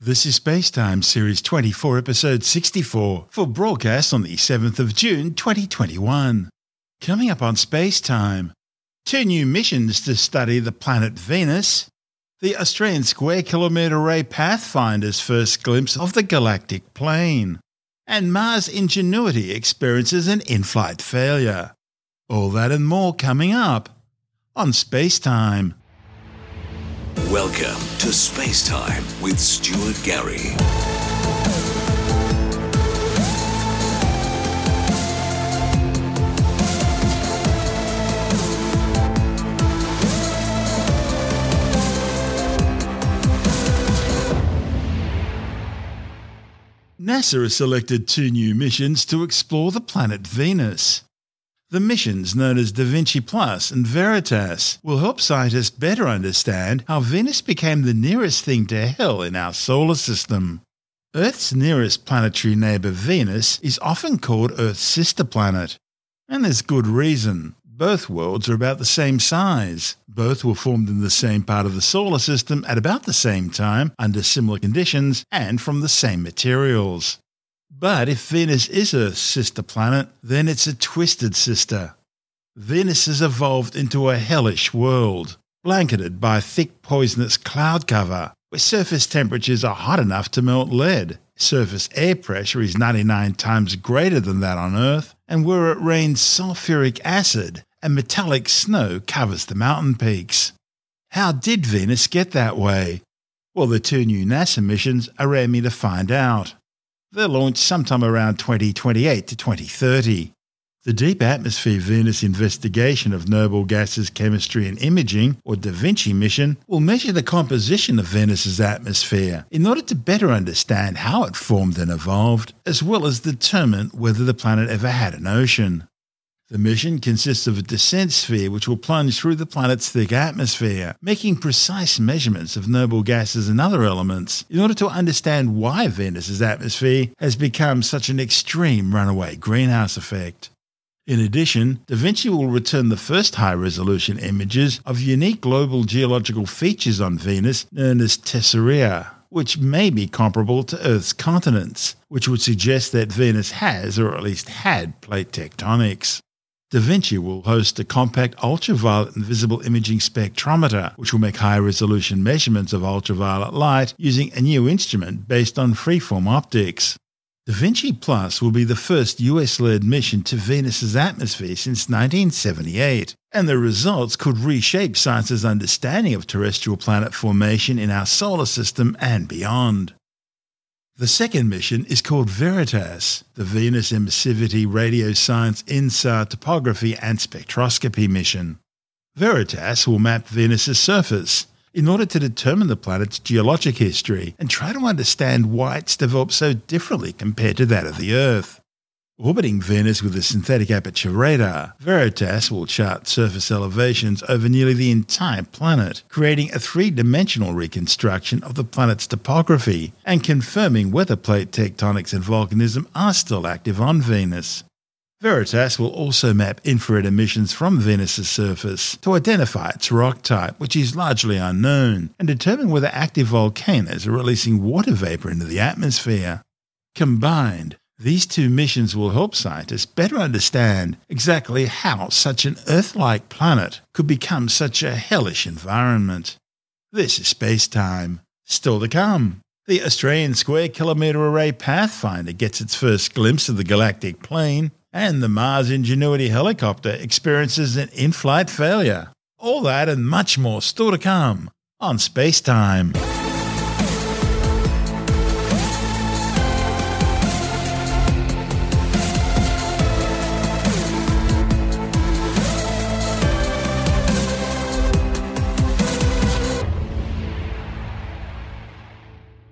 This is Spacetime Series 24, Episode 64, for broadcast on the 7th of June 2021. Coming up on Spacetime, two new missions to study the planet Venus, the Australian Square Kilometre Array Pathfinder's first glimpse of the galactic plane, and Mars Ingenuity experiences an in flight failure. All that and more coming up on Spacetime. Welcome to Space Time with Stuart Gary. NASA has selected two new missions to explore the planet Venus. The missions, known as Da Vinci Plus and Veritas, will help scientists better understand how Venus became the nearest thing to hell in our solar system. Earth's nearest planetary neighbour, Venus, is often called Earth's sister planet. And there's good reason. Both worlds are about the same size. Both were formed in the same part of the solar system at about the same time, under similar conditions, and from the same materials. But if Venus is a sister planet, then it's a twisted sister. Venus has evolved into a hellish world, blanketed by thick poisonous cloud cover, where surface temperatures are hot enough to melt lead, surface air pressure is 99 times greater than that on Earth, and where it rains sulfuric acid and metallic snow covers the mountain peaks. How did Venus get that way? Well, the two new NASA missions are aiming to find out. They'll launch sometime around 2028 to 2030. The Deep Atmosphere Venus Investigation of Noble Gases Chemistry and Imaging, or Da Vinci mission, will measure the composition of Venus's atmosphere in order to better understand how it formed and evolved, as well as determine whether the planet ever had an ocean. The mission consists of a descent sphere which will plunge through the planet's thick atmosphere, making precise measurements of noble gases and other elements in order to understand why Venus's atmosphere has become such an extreme runaway greenhouse effect. In addition, Da Vinci will return the first high resolution images of unique global geological features on Venus known as tesserae, which may be comparable to Earth's continents, which would suggest that Venus has, or at least had, plate tectonics. Da Vinci will host a compact ultraviolet and visible imaging spectrometer, which will make high resolution measurements of ultraviolet light using a new instrument based on freeform optics. Da Vinci Plus will be the first US led mission to Venus's atmosphere since 1978, and the results could reshape science's understanding of terrestrial planet formation in our solar system and beyond. The second mission is called Veritas, the Venus Emissivity Radio Science INSAR Topography and Spectroscopy mission. Veritas will map Venus's surface in order to determine the planet's geologic history and try to understand why it's developed so differently compared to that of the Earth. Orbiting Venus with a synthetic aperture radar, Veritas will chart surface elevations over nearly the entire planet, creating a three dimensional reconstruction of the planet's topography and confirming whether plate tectonics and volcanism are still active on Venus. Veritas will also map infrared emissions from Venus's surface to identify its rock type, which is largely unknown, and determine whether active volcanoes are releasing water vapor into the atmosphere. Combined, these two missions will help scientists better understand exactly how such an Earth like planet could become such a hellish environment. This is Space Time. Still to come. The Australian Square Kilometre Array Pathfinder gets its first glimpse of the galactic plane, and the Mars Ingenuity helicopter experiences an in flight failure. All that and much more still to come on Space Time.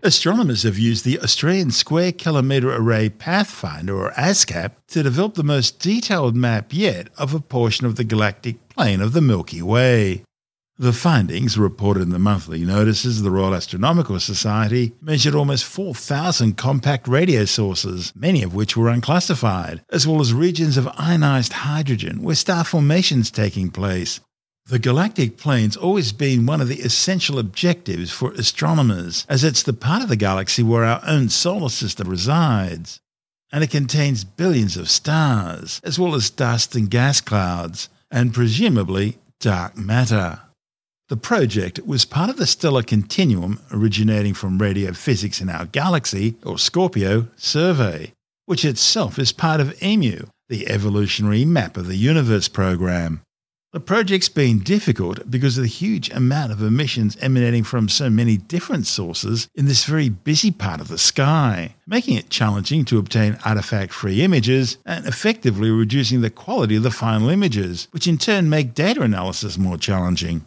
Astronomers have used the Australian Square Kilometre Array Pathfinder, or ASKAP, to develop the most detailed map yet of a portion of the galactic plane of the Milky Way. The findings, reported in the monthly notices of the Royal Astronomical Society, measured almost 4,000 compact radio sources, many of which were unclassified, as well as regions of ionised hydrogen where star formations taking place. The galactic plane's always been one of the essential objectives for astronomers, as it's the part of the galaxy where our own solar system resides. And it contains billions of stars, as well as dust and gas clouds, and presumably dark matter. The project was part of the stellar continuum originating from radio physics in our galaxy, or Scorpio, survey, which itself is part of EMU, the Evolutionary Map of the Universe program. The project's been difficult because of the huge amount of emissions emanating from so many different sources in this very busy part of the sky, making it challenging to obtain artifact free images and effectively reducing the quality of the final images, which in turn make data analysis more challenging.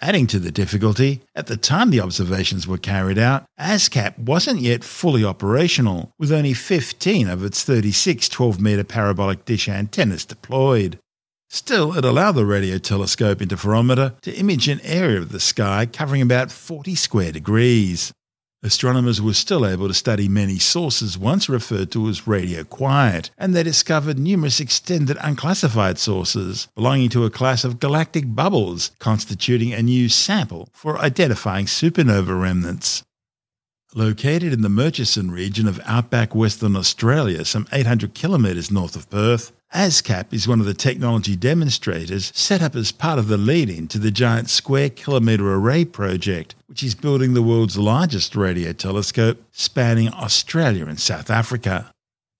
Adding to the difficulty, at the time the observations were carried out, ASKAP wasn't yet fully operational, with only 15 of its 36 12 metre parabolic dish antennas deployed. Still, it allowed the radio telescope interferometer to image an area of the sky covering about 40 square degrees. Astronomers were still able to study many sources once referred to as radio quiet, and they discovered numerous extended unclassified sources belonging to a class of galactic bubbles, constituting a new sample for identifying supernova remnants. Located in the Murchison region of outback Western Australia, some 800 kilometres north of Perth, ASKAP is one of the technology demonstrators set up as part of the lead in to the giant Square Kilometre Array project, which is building the world's largest radio telescope spanning Australia and South Africa.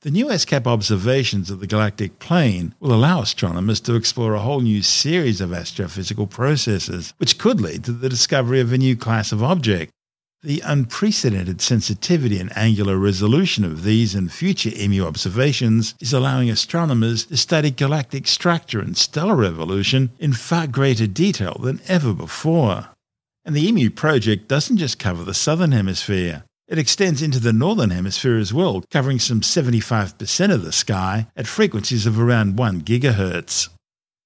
The new ASKAP observations of the galactic plane will allow astronomers to explore a whole new series of astrophysical processes, which could lead to the discovery of a new class of object, the unprecedented sensitivity and angular resolution of these and future EMU observations is allowing astronomers to study galactic structure and stellar evolution in far greater detail than ever before. And the EMU project doesn't just cover the southern hemisphere. It extends into the northern hemisphere as well, covering some 75% of the sky at frequencies of around 1 gigahertz.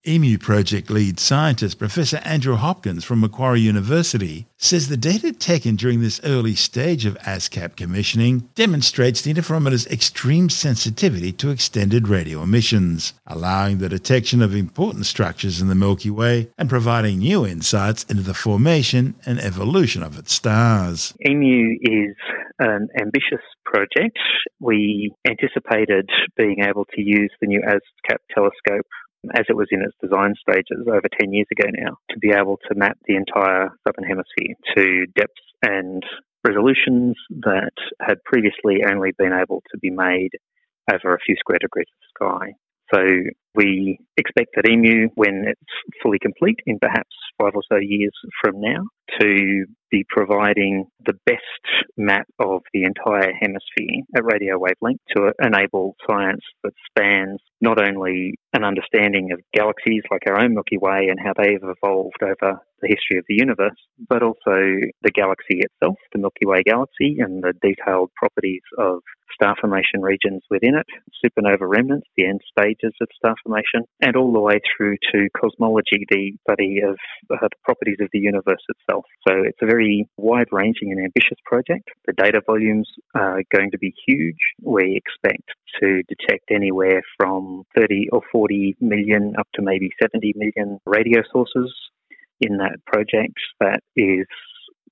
EMU project lead scientist Professor Andrew Hopkins from Macquarie University says the data taken during this early stage of ASKAP commissioning demonstrates the interferometer's extreme sensitivity to extended radio emissions, allowing the detection of important structures in the Milky Way and providing new insights into the formation and evolution of its stars. EMU is an ambitious project. We anticipated being able to use the new ASKAP telescope as it was in its design stages over 10 years ago now, to be able to map the entire southern hemisphere to depths and resolutions that had previously only been able to be made over a few square degrees of sky. So we expect that EMU, when it's fully complete in perhaps five or so years from now, to be providing the best map of the entire hemisphere at radio wavelength to enable science that spans not only an understanding of galaxies like our own Milky Way and how they've evolved over the history of the universe, but also the galaxy itself, the Milky Way galaxy, and the detailed properties of star formation regions within it, supernova remnants, the end stages of star formation, and all the way through to cosmology, the study of uh, the properties of the universe itself. So it's a very wide ranging and ambitious project. The data volumes are going to be huge. We expect to detect anywhere from 30 or 40 million up to maybe 70 million radio sources in that project. That is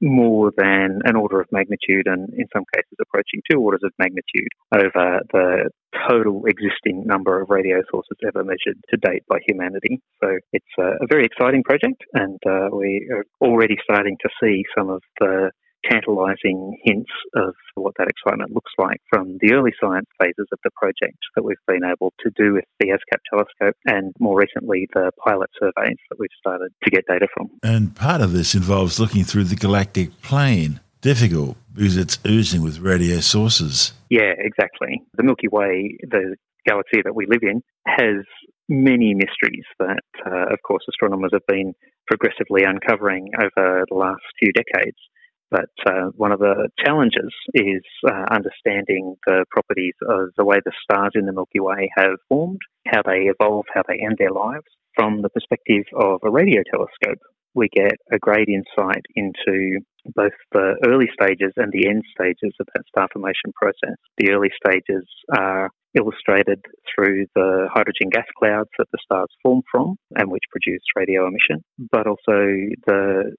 more than an order of magnitude and in some cases approaching two orders of magnitude over the total existing number of radio sources ever measured to date by humanity. So it's a, very exciting project and uh, we are already starting to see some of the tantalizing hints of what that excitement looks like from the early science phases of the project that we've been able to do with the ASKAP telescope and more recently the pilot surveys that we've started to get data from. And part of this involves looking through the galactic plane. Difficult because it's oozing with radio sources. Yeah, exactly. The Milky Way, the galaxy that we live in, has many mysteries that, uh, of course, astronomers have been progressively uncovering over the last few decades. But uh, one of the challenges is uh, understanding the properties of the way the stars in the Milky Way have formed, how they evolve, how they end their lives. From the perspective of a radio telescope, we get a great insight into both the early stages and the end stages of that star formation process. The early stages are illustrated through the hydrogen gas clouds that the stars form from and which produce radio emission, but also the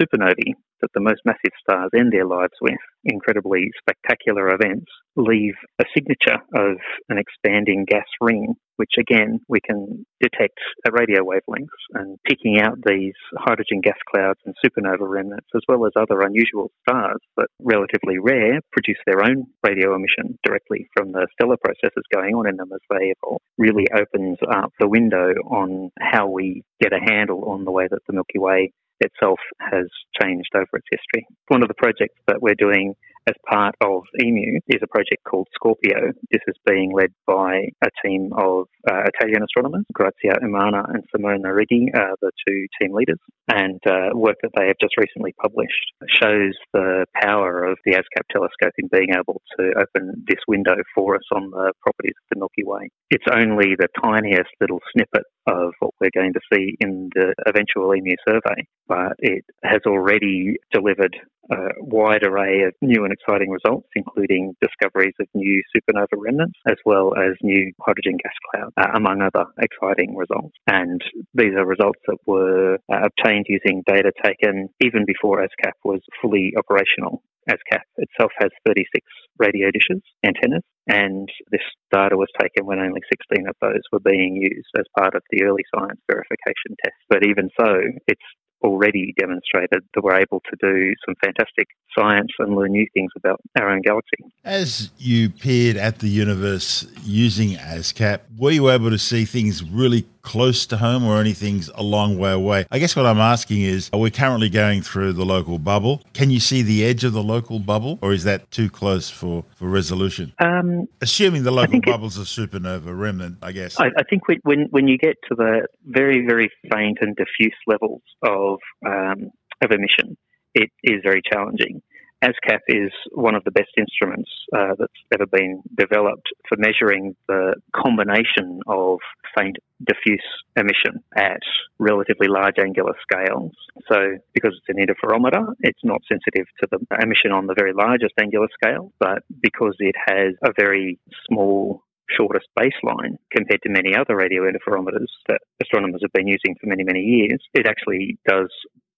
supernovae that the most massive stars end their lives with, incredibly spectacular events, leave a signature of an expanding gas ring, which again we can detect at radio wavelengths. And picking out these hydrogen gas clouds and supernova remnants, as well as other unusual stars that relatively rare, produce their own radio emission directly from the stellar processes going on in them as they evolve, really opens up the window on how we get a handle on the way that the Milky Way itself has changed over its history. One of the projects that we're doing as part of EMU is a project called Scorpio. This is being led by a team of uh, Italian astronomers, Grazia Umana and Simona Riggi, uh, the two team leaders. And uh, work that they have just recently published shows the power of the ASKAP telescope in being able to open this window for us on the properties of the Milky Way. It's only the tiniest little snippet of what we're going to see in the eventual EMU survey, but it has already delivered a wide array of new and exciting results, including discoveries of new supernova remnants, as well as new hydrogen gas clouds, uh, among other exciting results. And these are results that were uh, obtained using data taken even before ASKAP was fully operational. ASKAP itself has 36 radio dishes, antennas, and this data was taken when only 16 of those were being used as part of the early science verification test. But even so, it's already demonstrated that we're able to do some fantastic science and learn new things about our own galaxy. As you peered at the universe using ASKAP, were you able to see things really close to home or anything's a long way away? I guess what I'm asking is, are we currently going through the local bubble? Can you see the edge of the local bubble or is that too close for, for resolution? Um, Assuming the local bubble's it, a supernova remnant, I guess. I, I think when, when you get to the very, very faint and diffuse levels of, um, of emission, it is very challenging. ASKAP is one of the best instruments uh, that's ever been developed for measuring the combination of faint diffuse emission at relatively large angular scales. So, because it's an interferometer, it's not sensitive to the emission on the very largest angular scale, but because it has a very small shortest baseline compared to many other radio interferometers that astronomers have been using for many, many years, it actually does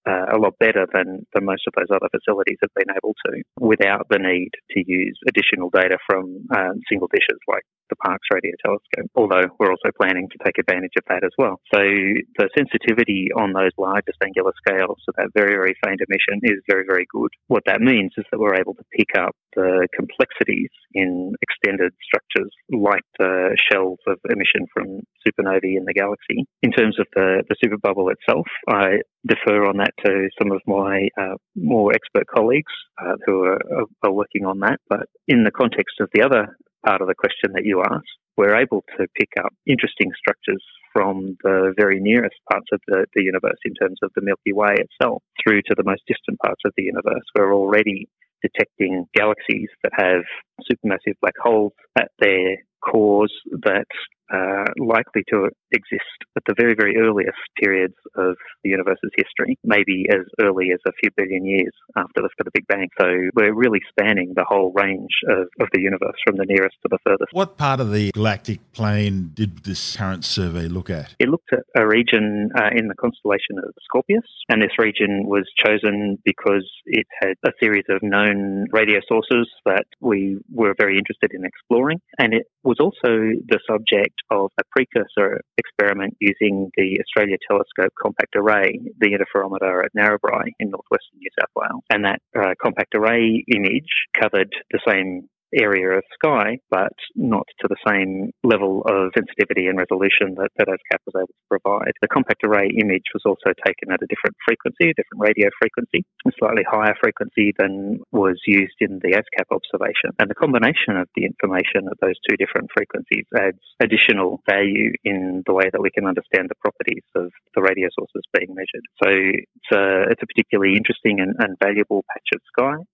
uh, a lot better than, than most of those other facilities have been able to without the need to use additional data from um, single dishes like the Parkes Radio Telescope, although we're also planning to take advantage of that as well. So the sensitivity on those largest angular scales, so that very, very faint emission, is very, very good. What that means is that we're able to pick up the complexities in extended structures like the shells of emission from supernovae in the galaxy. In terms of the, the superbubble itself, I defer on that to some of my uh, more expert colleagues uh, who are, are, working on that. But in the context of the other part of the question that you asked, we're able to pick up interesting structures from the very nearest parts of the, the universe in terms of the Milky Way itself through to the most distant parts of the universe. We're already detecting galaxies that have supermassive black holes at their cores that uh, likely to exist at the very, very earliest periods of the universe's history, maybe as early as a few billion years after the, the Big Bang. So we're really spanning the whole range of, of the universe from the nearest to the furthest. What part of the galactic plane did this current survey look at? It looked at a region uh, in the constellation of Scorpius, and this region was chosen because it had a series of known radio sources that we were very interested in exploring, and it was also the subject of a precursor experiment using the Australia Telescope Compact Array, the interferometer at Narrabri in northwestern New South Wales. And that uh, compact array image covered the same area of sky, but not to the same level of sensitivity and resolution that, that was able to provide. The compact array image was also taken at a different frequency, a different radio frequency, a slightly higher frequency than was used in the ASKAP observation. And the combination of the information at those two different frequencies adds additional value in the way that we can understand the properties of the radio sources being measured. So it's a, it's a particularly interesting and, and valuable patch of sky.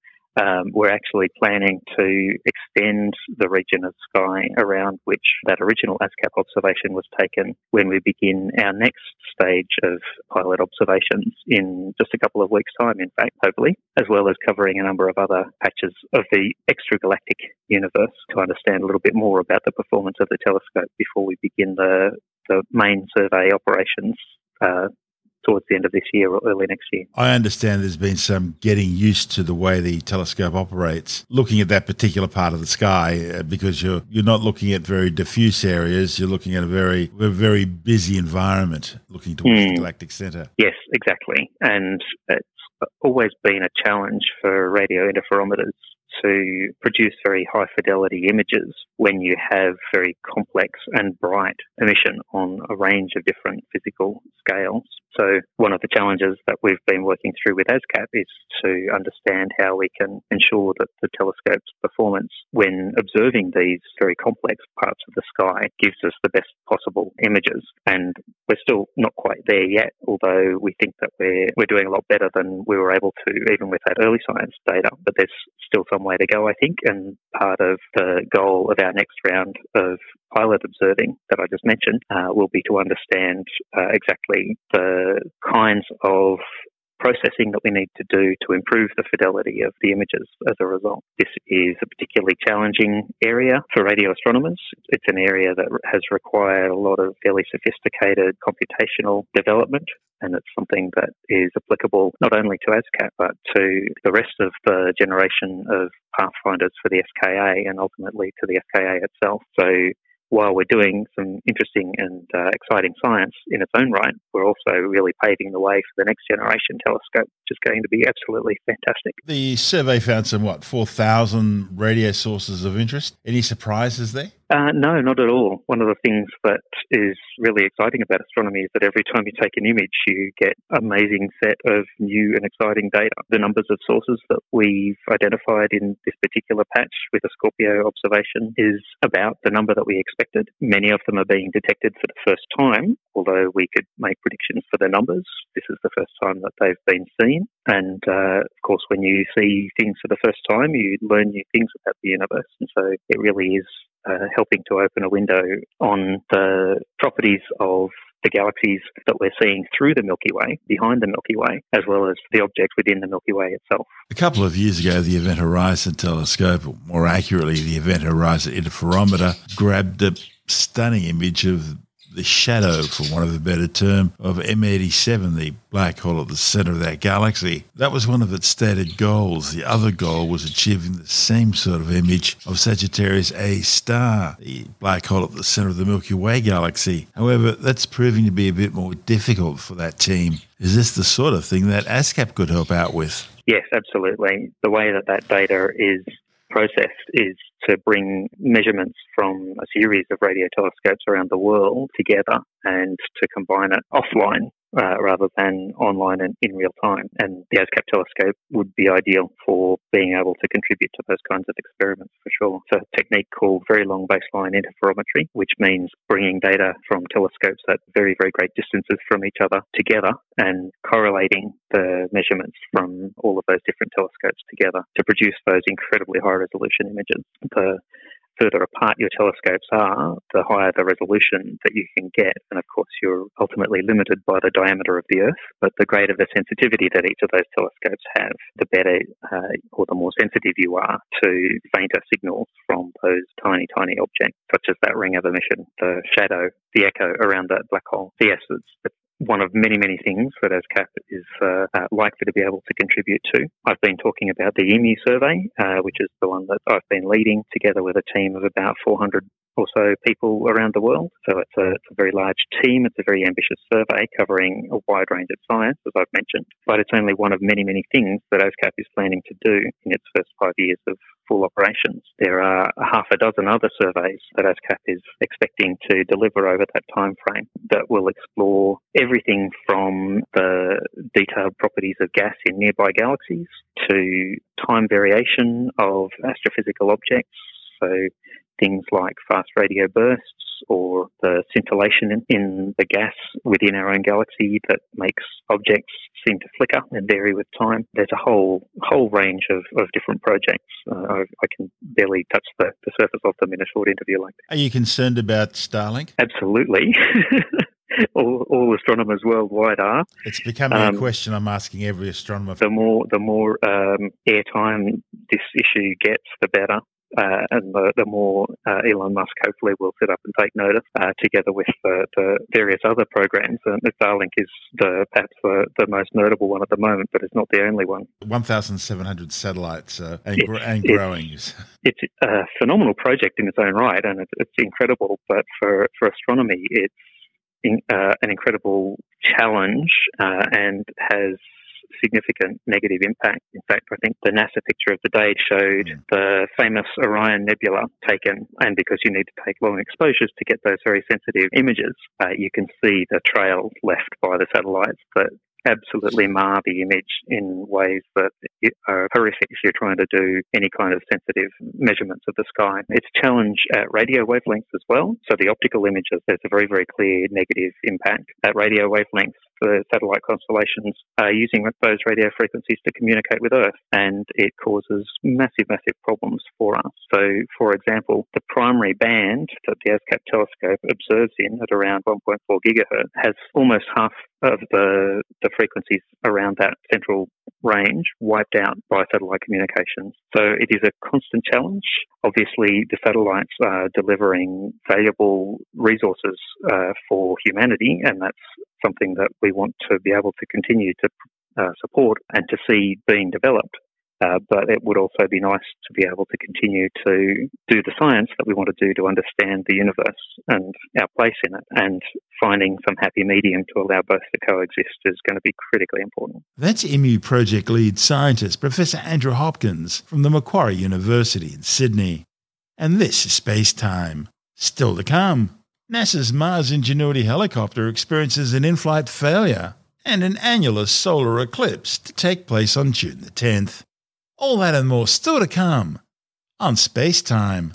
Um, we're actually planning to extend the region of sky around which that original ASKAP observation was taken when we begin our next stage of pilot observations in just a couple of weeks' time, in fact, hopefully, as well as covering a number of other patches of the extragalactic universe to understand a little bit more about the performance of the telescope before we begin the, the main survey operations uh, towards the end of this year or early next year. I understand there's been some getting used to the way the telescope operates, looking at that particular part of the sky, uh, because you're you're not looking at very diffuse areas. You're looking at a very a very busy environment, looking towards mm. the hmm. galactic centre. Yes, exactly, and it's always been a challenge for radio interferometers to produce very high fidelity images when you have very complex and bright emission on a range of different physical scales. So one of the challenges that we've been working through with ASKAP is to understand how we can ensure that the telescope's performance when observing these very complex parts of the sky gives us the best possible images. And we're still not quite there yet, although we think that we're, we're doing a lot better than we were able to even with that early science data. But there's still some way to go, I think, and part of the goal of our next round of pilot observing that I just mentioned uh, will be to understand uh, exactly the kinds of processing that we need to do to improve the fidelity of the images as a result. This is a particularly challenging area for radio astronomers. It's an area that has required a lot of fairly sophisticated computational development and it's something that is applicable not only to ASKAP but to the rest of the generation of pathfinders for the SKA and ultimately to the SKA itself. So while we're doing some interesting and uh, exciting science in its own right, we're also really paving the way for the next generation telescope, which is going to be absolutely fantastic. The survey found some, what, 4,000 radio sources of interest. Any surprises there? Uh, no, not at all. One of the things that is really exciting about astronomy is that every time you take an image, you get amazing set of new and exciting data. The numbers of sources that we've identified in this particular patch with a Scorpio observation is about the number that we expected. Many of them are being detected for the first time, although we could make predictions for the numbers. This is the first time that they've been seen. And uh, of course, when you see things for the first time, you learn new things about the universe. And so it really is uh, helping to open a window on the properties of the galaxies that we're seeing through the Milky Way, behind the Milky Way, as well as the objects within the Milky Way itself. A couple of years ago, the Event Horizon telescope, or more accurately, the Event Horizon interferometer, grabbed a stunning image of the shadow, for want of a better term, of M87, the black hole at the center of that galaxy. That was one of its stated goals. The other goal was achieving the same sort of image of Sagittarius A star, the black hole at the center of the Milky Way galaxy. However, that's proving to be a bit more difficult for that team. Is this the sort of thing that ASKAP could help out with? Yes, absolutely. The way that that data is processed is to bring measurements from a series of radio telescopes around the world together and to combine it offline uh, rather than online and in real time. And the ASKAP telescope would be ideal for being able to contribute to those kinds of experiments for sure. It's a technique called very long baseline interferometry, which means bringing data from telescopes at very, very great distances from each other together and correlating the measurements from all of those different telescopes together to produce those incredibly high resolution images. The further apart your telescopes are, the higher the resolution that you can get. And of course, you're ultimately limited by the diameter of the Earth, but the greater the sensitivity that each of those telescopes have, the better uh, or the more sensitive you are to fainter signals from those tiny, tiny objects, such as that ring of emission, the shadow, the echo around that black hole. So yes, it's, it's one of many, many things that ASKAP is uh, uh, likely to be able to contribute to. I've been talking about the EMU survey, uh, which is the one that I've been leading together with a team of about 400 or so people around the world. So it's a, it's a, very large team. It's a very ambitious survey covering a wide range of science, as I've mentioned. But it's only one of many, many things that ASKAP is planning to do in its first five years of full operations. There are half a dozen other surveys that ASKAP is expecting to deliver over that time frame that will explore everything from the detailed properties of gas in nearby galaxies to time variation of astrophysical objects. So things like fast radio bursts or the scintillation in, in, the gas within our own galaxy that makes objects seem to flicker and vary with time. There's a whole whole range of, of different projects. Uh, I, I, can barely touch the, the surface of them in a short interview like this. Are you concerned about Starlink? Absolutely. all, all, astronomers worldwide are. It's becoming um, a question I'm asking every astronomer. The more the more um, airtime this issue gets, the better. Uh, and the, the more uh, Elon Musk hopefully will sit up and take notice, uh, together with the, the, various other programs. And Starlink is the, perhaps the, the, most notable one at the moment, but it's not the only one. 1,700 satellites uh, and, it's, and, growing. It's, it's, a phenomenal project in its own right, and it's, it's incredible. But for, for astronomy, it's in, uh, an incredible challenge uh, and has significant negative impact. In fact, I think the NASA picture of the day showed mm. the famous Orion Nebula taken, and because you need to take long exposures to get those very sensitive images, uh, you can see the trail left by the satellites that absolutely mar the image in ways that are horrific if you're trying to do any kind of sensitive measurements of the sky. It's a challenge at radio wavelengths as well. So the optical images, there's a very, very clear negative impact at radio wavelengths. The satellite constellations are using those radio frequencies to communicate with Earth, and it causes massive, massive problems for us. So, for example, the primary band that the ASKAP telescope observes in at around 1.4 gigahertz has almost half of the, the frequencies around that central range wiped out by satellite communications. So it is a constant challenge. Obviously, the satellites are delivering valuable resources uh, for humanity, and that's something that we want to be able to continue to uh, support and to see being developed. Uh, but it would also be nice to be able to continue to do the science that we want to do to understand the universe and our place in it. And finding some happy medium to allow both to coexist is going to be critically important. That's EMU project lead scientist, Professor Andrew Hopkins from the Macquarie University in Sydney. And this is Space Time. Still to come. NASA's Mars Ingenuity helicopter experiences an in flight failure and an annular solar eclipse to take place on June the 10th. All that and more still to come on Space Time.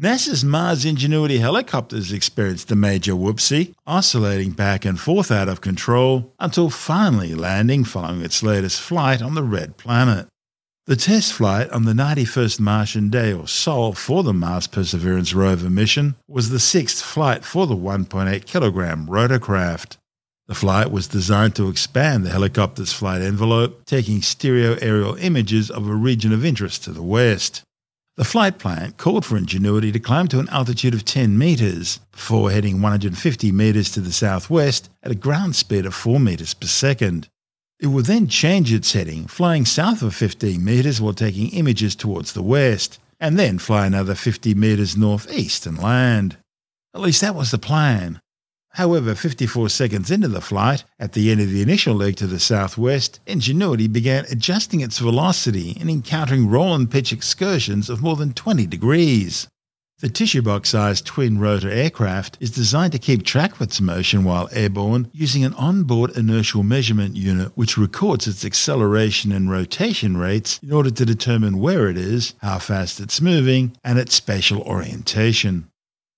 NASA's Mars Ingenuity helicopters experienced a major whoopsie, oscillating back and forth out of control until finally landing following its latest flight on the Red Planet. The test flight on the 91st Martian day or SOL for the Mars Perseverance rover mission was the sixth flight for the 1.8 kilogram rotorcraft. The flight was designed to expand the helicopter's flight envelope, taking stereo aerial images of a region of interest to the west. The flight plan called for Ingenuity to climb to an altitude of 10 metres before heading 150 metres to the southwest at a ground speed of 4 metres per second. It would then change its heading, flying south of 15 metres while taking images towards the west, and then fly another 50 metres northeast and land. At least that was the plan. However, 54 seconds into the flight, at the end of the initial leg to the southwest, Ingenuity began adjusting its velocity and encountering roll and pitch excursions of more than 20 degrees. The tissue box sized twin rotor aircraft is designed to keep track of its motion while airborne using an onboard inertial measurement unit which records its acceleration and rotation rates in order to determine where it is, how fast it's moving, and its spatial orientation.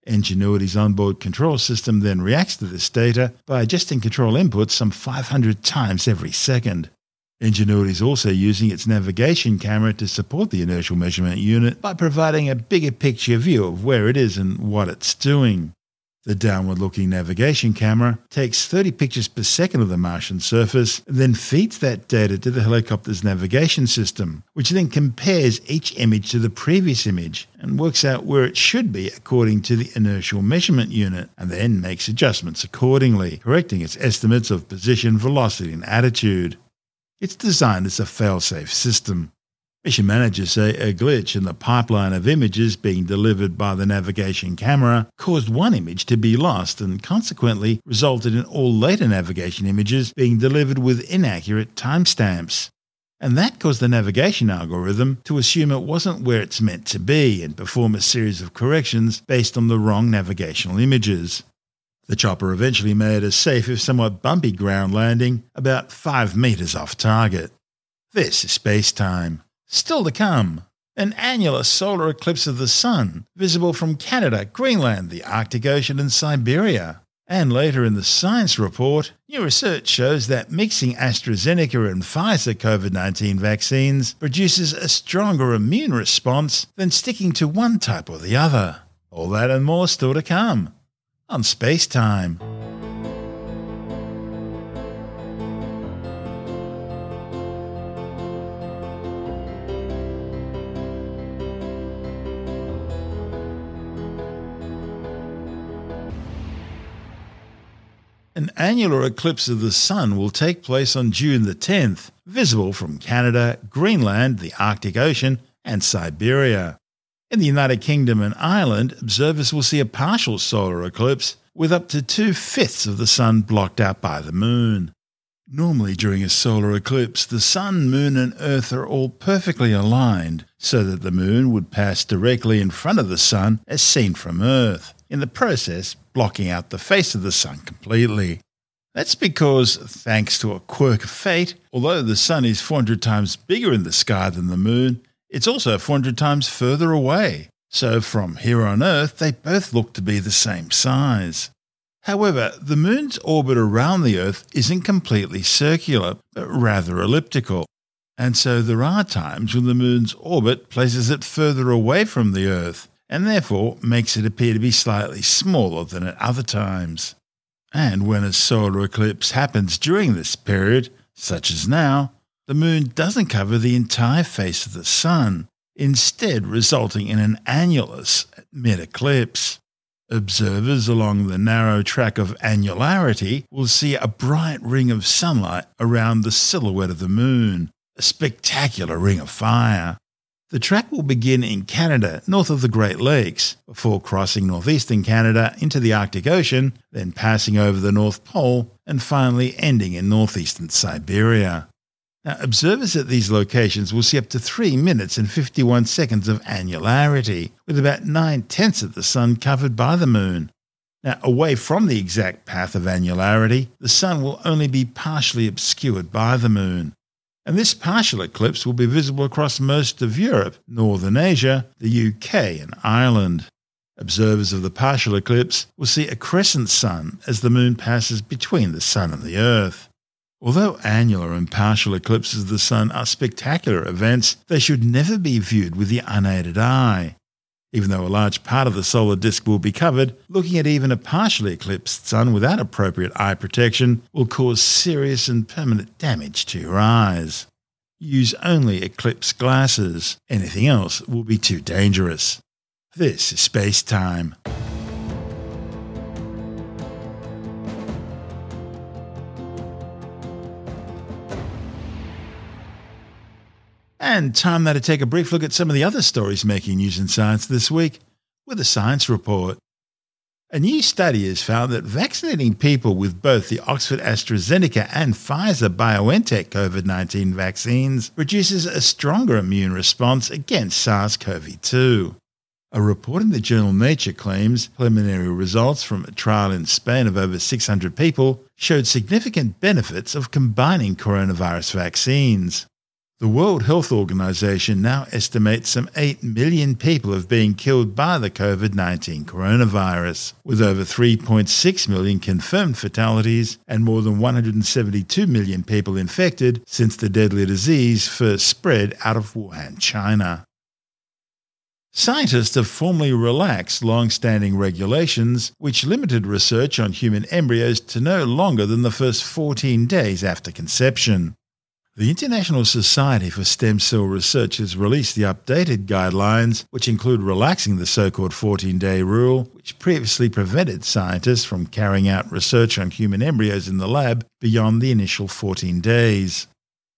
Ingenuity's onboard control system then reacts to this data by adjusting control inputs some 500 times every second. Ingenuity is also using its navigation camera to support the inertial measurement unit by providing a bigger picture view of where it is and what it's doing. The downward looking navigation camera takes 30 pictures per second of the Martian surface and then feeds that data to the helicopter's navigation system, which then compares each image to the previous image and works out where it should be according to the inertial measurement unit, and then makes adjustments accordingly, correcting its estimates of position, velocity, and attitude. It's designed as a fail-safe system. Mission managers say a glitch in the pipeline of images being delivered by the navigation camera caused one image to be lost and consequently resulted in all later navigation images being delivered with inaccurate timestamps. and that caused the navigation algorithm to assume it wasn't where it's meant to be and perform a series of corrections based on the wrong navigational images. The chopper eventually made a safe if somewhat bumpy ground landing about 5 metres off target. This is space time. Still to come. An annular solar eclipse of the Sun, visible from Canada, Greenland, the Arctic Ocean, and Siberia. And later in the science report, new research shows that mixing AstraZeneca and Pfizer COVID 19 vaccines produces a stronger immune response than sticking to one type or the other. All that and more still to come on Space Time. Annular eclipse of the Sun will take place on June the 10th, visible from Canada, Greenland, the Arctic Ocean, and Siberia. In the United Kingdom and Ireland, observers will see a partial solar eclipse with up to two fifths of the Sun blocked out by the Moon. Normally, during a solar eclipse, the Sun, Moon, and Earth are all perfectly aligned so that the Moon would pass directly in front of the Sun as seen from Earth in the process blocking out the face of the sun completely. That's because, thanks to a quirk of fate, although the sun is 400 times bigger in the sky than the moon, it's also 400 times further away. So from here on Earth, they both look to be the same size. However, the moon's orbit around the Earth isn't completely circular, but rather elliptical. And so there are times when the moon's orbit places it further away from the Earth, and therefore makes it appear to be slightly smaller than at other times. And when a solar eclipse happens during this period, such as now, the moon doesn't cover the entire face of the sun, instead resulting in an annulus mid-eclipse. Observers along the narrow track of annularity will see a bright ring of sunlight around the silhouette of the moon, a spectacular ring of fire. The track will begin in Canada, north of the Great Lakes, before crossing northeastern Canada into the Arctic Ocean, then passing over the North Pole, and finally ending in northeastern Siberia. Now, observers at these locations will see up to 3 minutes and 51 seconds of annularity, with about 9 tenths of the Sun covered by the Moon. Now, away from the exact path of annularity, the Sun will only be partially obscured by the Moon and this partial eclipse will be visible across most of Europe, Northern Asia, the UK, and Ireland. Observers of the partial eclipse will see a crescent sun as the moon passes between the sun and the earth. Although annular and partial eclipses of the sun are spectacular events, they should never be viewed with the unaided eye. Even though a large part of the solar disk will be covered, looking at even a partially eclipsed sun without appropriate eye protection will cause serious and permanent damage to your eyes. Use only eclipse glasses. Anything else will be too dangerous. This is space time. And time now to take a brief look at some of the other stories making news in science this week with a science report. A new study has found that vaccinating people with both the Oxford AstraZeneca and Pfizer BioNTech COVID 19 vaccines produces a stronger immune response against SARS CoV 2. A report in the journal Nature claims preliminary results from a trial in Spain of over 600 people showed significant benefits of combining coronavirus vaccines. The World Health Organization now estimates some 8 million people have been killed by the COVID 19 coronavirus, with over 3.6 million confirmed fatalities and more than 172 million people infected since the deadly disease first spread out of Wuhan, China. Scientists have formally relaxed long standing regulations which limited research on human embryos to no longer than the first 14 days after conception. The International Society for Stem Cell Research has released the updated guidelines, which include relaxing the so called 14 day rule, which previously prevented scientists from carrying out research on human embryos in the lab beyond the initial 14 days.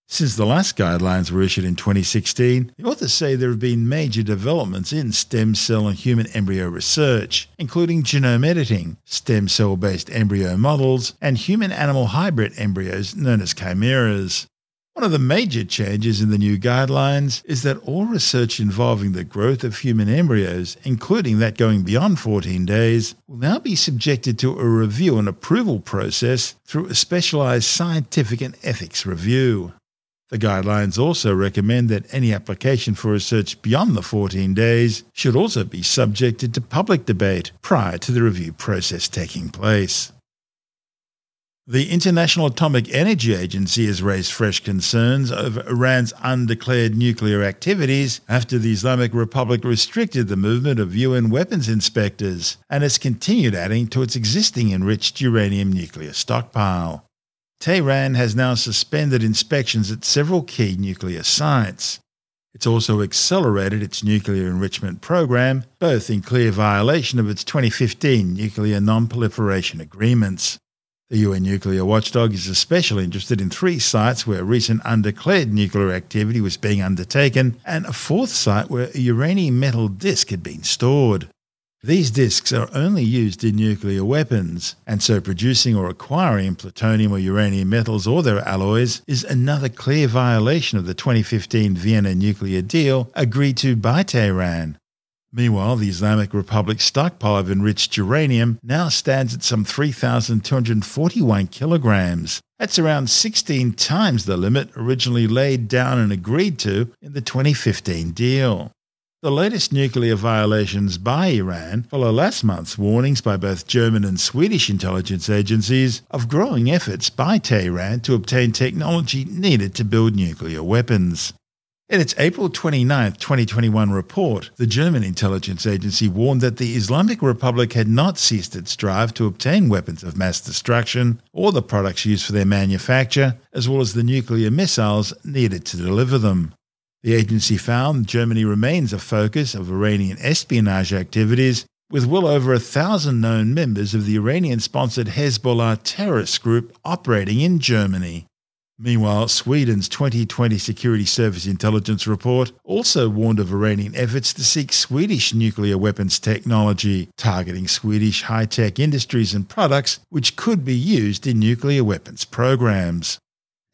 Since the last guidelines were issued in 2016, the authors say there have been major developments in stem cell and human embryo research, including genome editing, stem cell based embryo models, and human animal hybrid embryos known as chimeras. One of the major changes in the new guidelines is that all research involving the growth of human embryos, including that going beyond 14 days, will now be subjected to a review and approval process through a specialized scientific and ethics review. The guidelines also recommend that any application for research beyond the 14 days should also be subjected to public debate prior to the review process taking place. The International Atomic Energy Agency has raised fresh concerns over Iran's undeclared nuclear activities after the Islamic Republic restricted the movement of UN weapons inspectors and has continued adding to its existing enriched uranium nuclear stockpile. Tehran has now suspended inspections at several key nuclear sites. It's also accelerated its nuclear enrichment program, both in clear violation of its 2015 nuclear non-proliferation agreements. The UN nuclear watchdog is especially interested in three sites where recent undeclared nuclear activity was being undertaken, and a fourth site where a uranium metal disk had been stored. These disks are only used in nuclear weapons, and so producing or acquiring plutonium or uranium metals or their alloys is another clear violation of the 2015 Vienna nuclear deal agreed to by Tehran. Meanwhile, the Islamic Republic's stockpile of enriched uranium now stands at some 3,241 kilograms. That's around 16 times the limit originally laid down and agreed to in the 2015 deal. The latest nuclear violations by Iran follow last month's warnings by both German and Swedish intelligence agencies of growing efforts by Tehran to obtain technology needed to build nuclear weapons. In its April 29, 2021 report, the German intelligence agency warned that the Islamic Republic had not ceased its drive to obtain weapons of mass destruction or the products used for their manufacture, as well as the nuclear missiles needed to deliver them. The agency found Germany remains a focus of Iranian espionage activities, with well over a thousand known members of the Iranian sponsored Hezbollah terrorist group operating in Germany. Meanwhile, Sweden's 2020 Security Service intelligence report also warned of Iranian efforts to seek Swedish nuclear weapons technology, targeting Swedish high tech industries and products which could be used in nuclear weapons programs.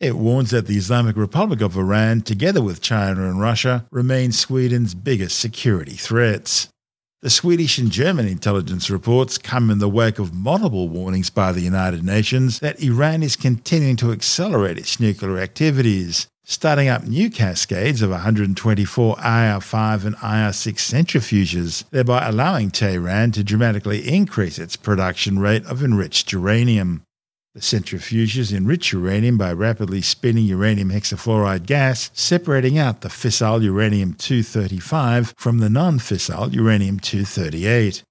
It warns that the Islamic Republic of Iran, together with China and Russia, remain Sweden's biggest security threats. The Swedish and German intelligence reports come in the wake of multiple warnings by the United Nations that Iran is continuing to accelerate its nuclear activities, starting up new cascades of 124 IR5 and IR6 centrifuges, thereby allowing Tehran to dramatically increase its production rate of enriched uranium. The centrifuges enrich uranium by rapidly spinning uranium hexafluoride gas, separating out the fissile uranium 235 from the non fissile uranium 238.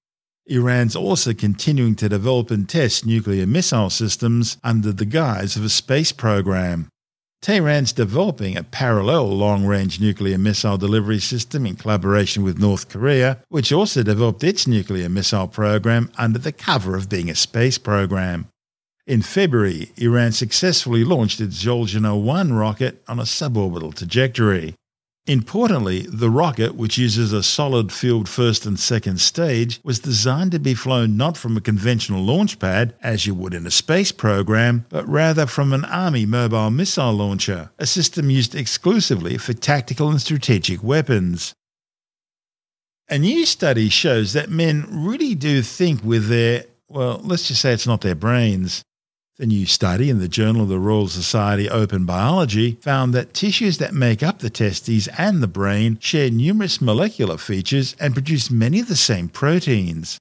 Iran's also continuing to develop and test nuclear missile systems under the guise of a space program. Tehran's developing a parallel long range nuclear missile delivery system in collaboration with North Korea, which also developed its nuclear missile program under the cover of being a space program. In February, Iran successfully launched its Zuljanah 1 rocket on a suborbital trajectory. Importantly, the rocket, which uses a solid fueled first and second stage, was designed to be flown not from a conventional launch pad, as you would in a space program, but rather from an Army mobile missile launcher, a system used exclusively for tactical and strategic weapons. A new study shows that men really do think with their, well, let's just say it's not their brains. The new study in the Journal of the Royal Society Open Biology found that tissues that make up the testes and the brain share numerous molecular features and produce many of the same proteins.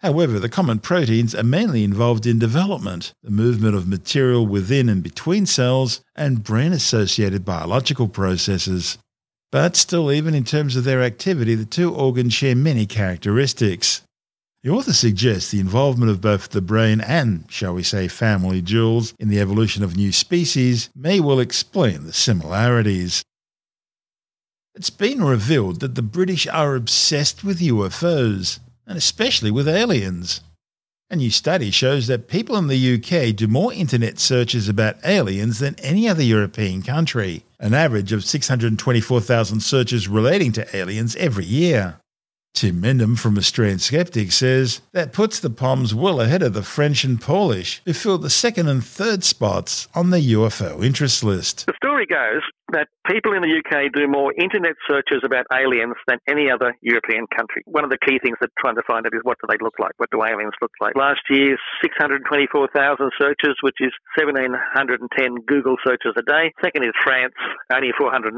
However, the common proteins are mainly involved in development, the movement of material within and between cells, and brain associated biological processes. But still, even in terms of their activity, the two organs share many characteristics. The author suggests the involvement of both the brain and, shall we say, family jewels in the evolution of new species may well explain the similarities. It's been revealed that the British are obsessed with UFOs, and especially with aliens. A new study shows that people in the UK do more internet searches about aliens than any other European country, an average of 624,000 searches relating to aliens every year. Tim Mendham from Australian Skeptics says that puts the Poms well ahead of the French and Polish, who fill the second and third spots on the UFO interest list. The story goes that people in the UK do more internet searches about aliens than any other European country. One of the key things they're trying to find out is what do they look like? What do aliens look like? Last year, 624,000 searches, which is 1,710 Google searches a day. Second is France, only 408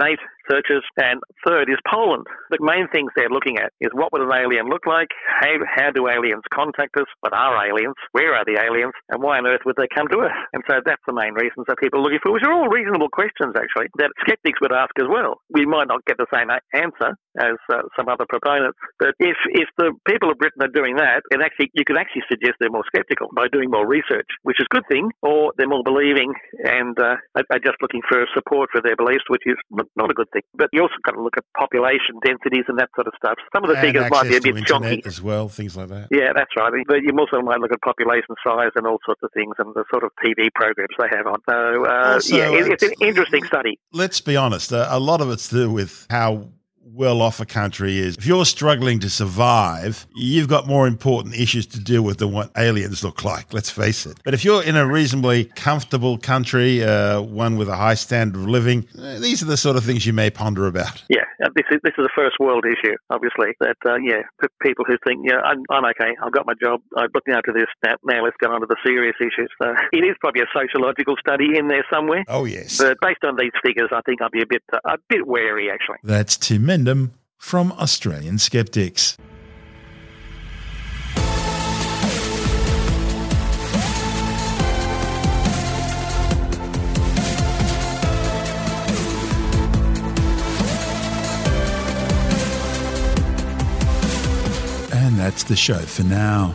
searches. And third is Poland. The main things they're looking at is what would an alien look like? How, how do aliens contact us? What are aliens? Where are the aliens? And why on earth would they come to us? And so that's the main reasons that people are looking for, which are all reasonable questions, actually, that skeptics would ask as well. We might not get the same answer as uh, some other proponents, but if if the people of Britain are doing that, and actually you could actually suggest they're more skeptical by doing more research, which is a good thing, or they're more believing and uh, are just looking for support for their beliefs, which is not a good thing. But you also got to look at population densities and that sort of stuff. Some of the And figures might be a bit chonky. as well, things like that. Yeah, that's right. But you also might look at population size and all sorts of things and the sort of TV programs they have on. So, uh, Also, yeah, it, it's an interesting study. Let's be honest, uh, a lot of it's to do with how well off a country is. If you're struggling to survive, you've got more important issues to deal with than what aliens look like, let's face it. But if you're in a reasonably comfortable country, uh, one with a high standard of living, uh, these are the sort of things you may ponder about. Yeah, uh, this is this is a first world issue, obviously. That uh, yeah, p- people who think yeah, I'm, I'm okay, I've got my job, I'm looking after this now. Now let's get on to the serious issues. So it is probably a sociological study in there somewhere. Oh, yes. But based on these figures, I think I'd be a bit uh, a bit wary actually. That's Tim From Australian Skeptics. And that's the show for now.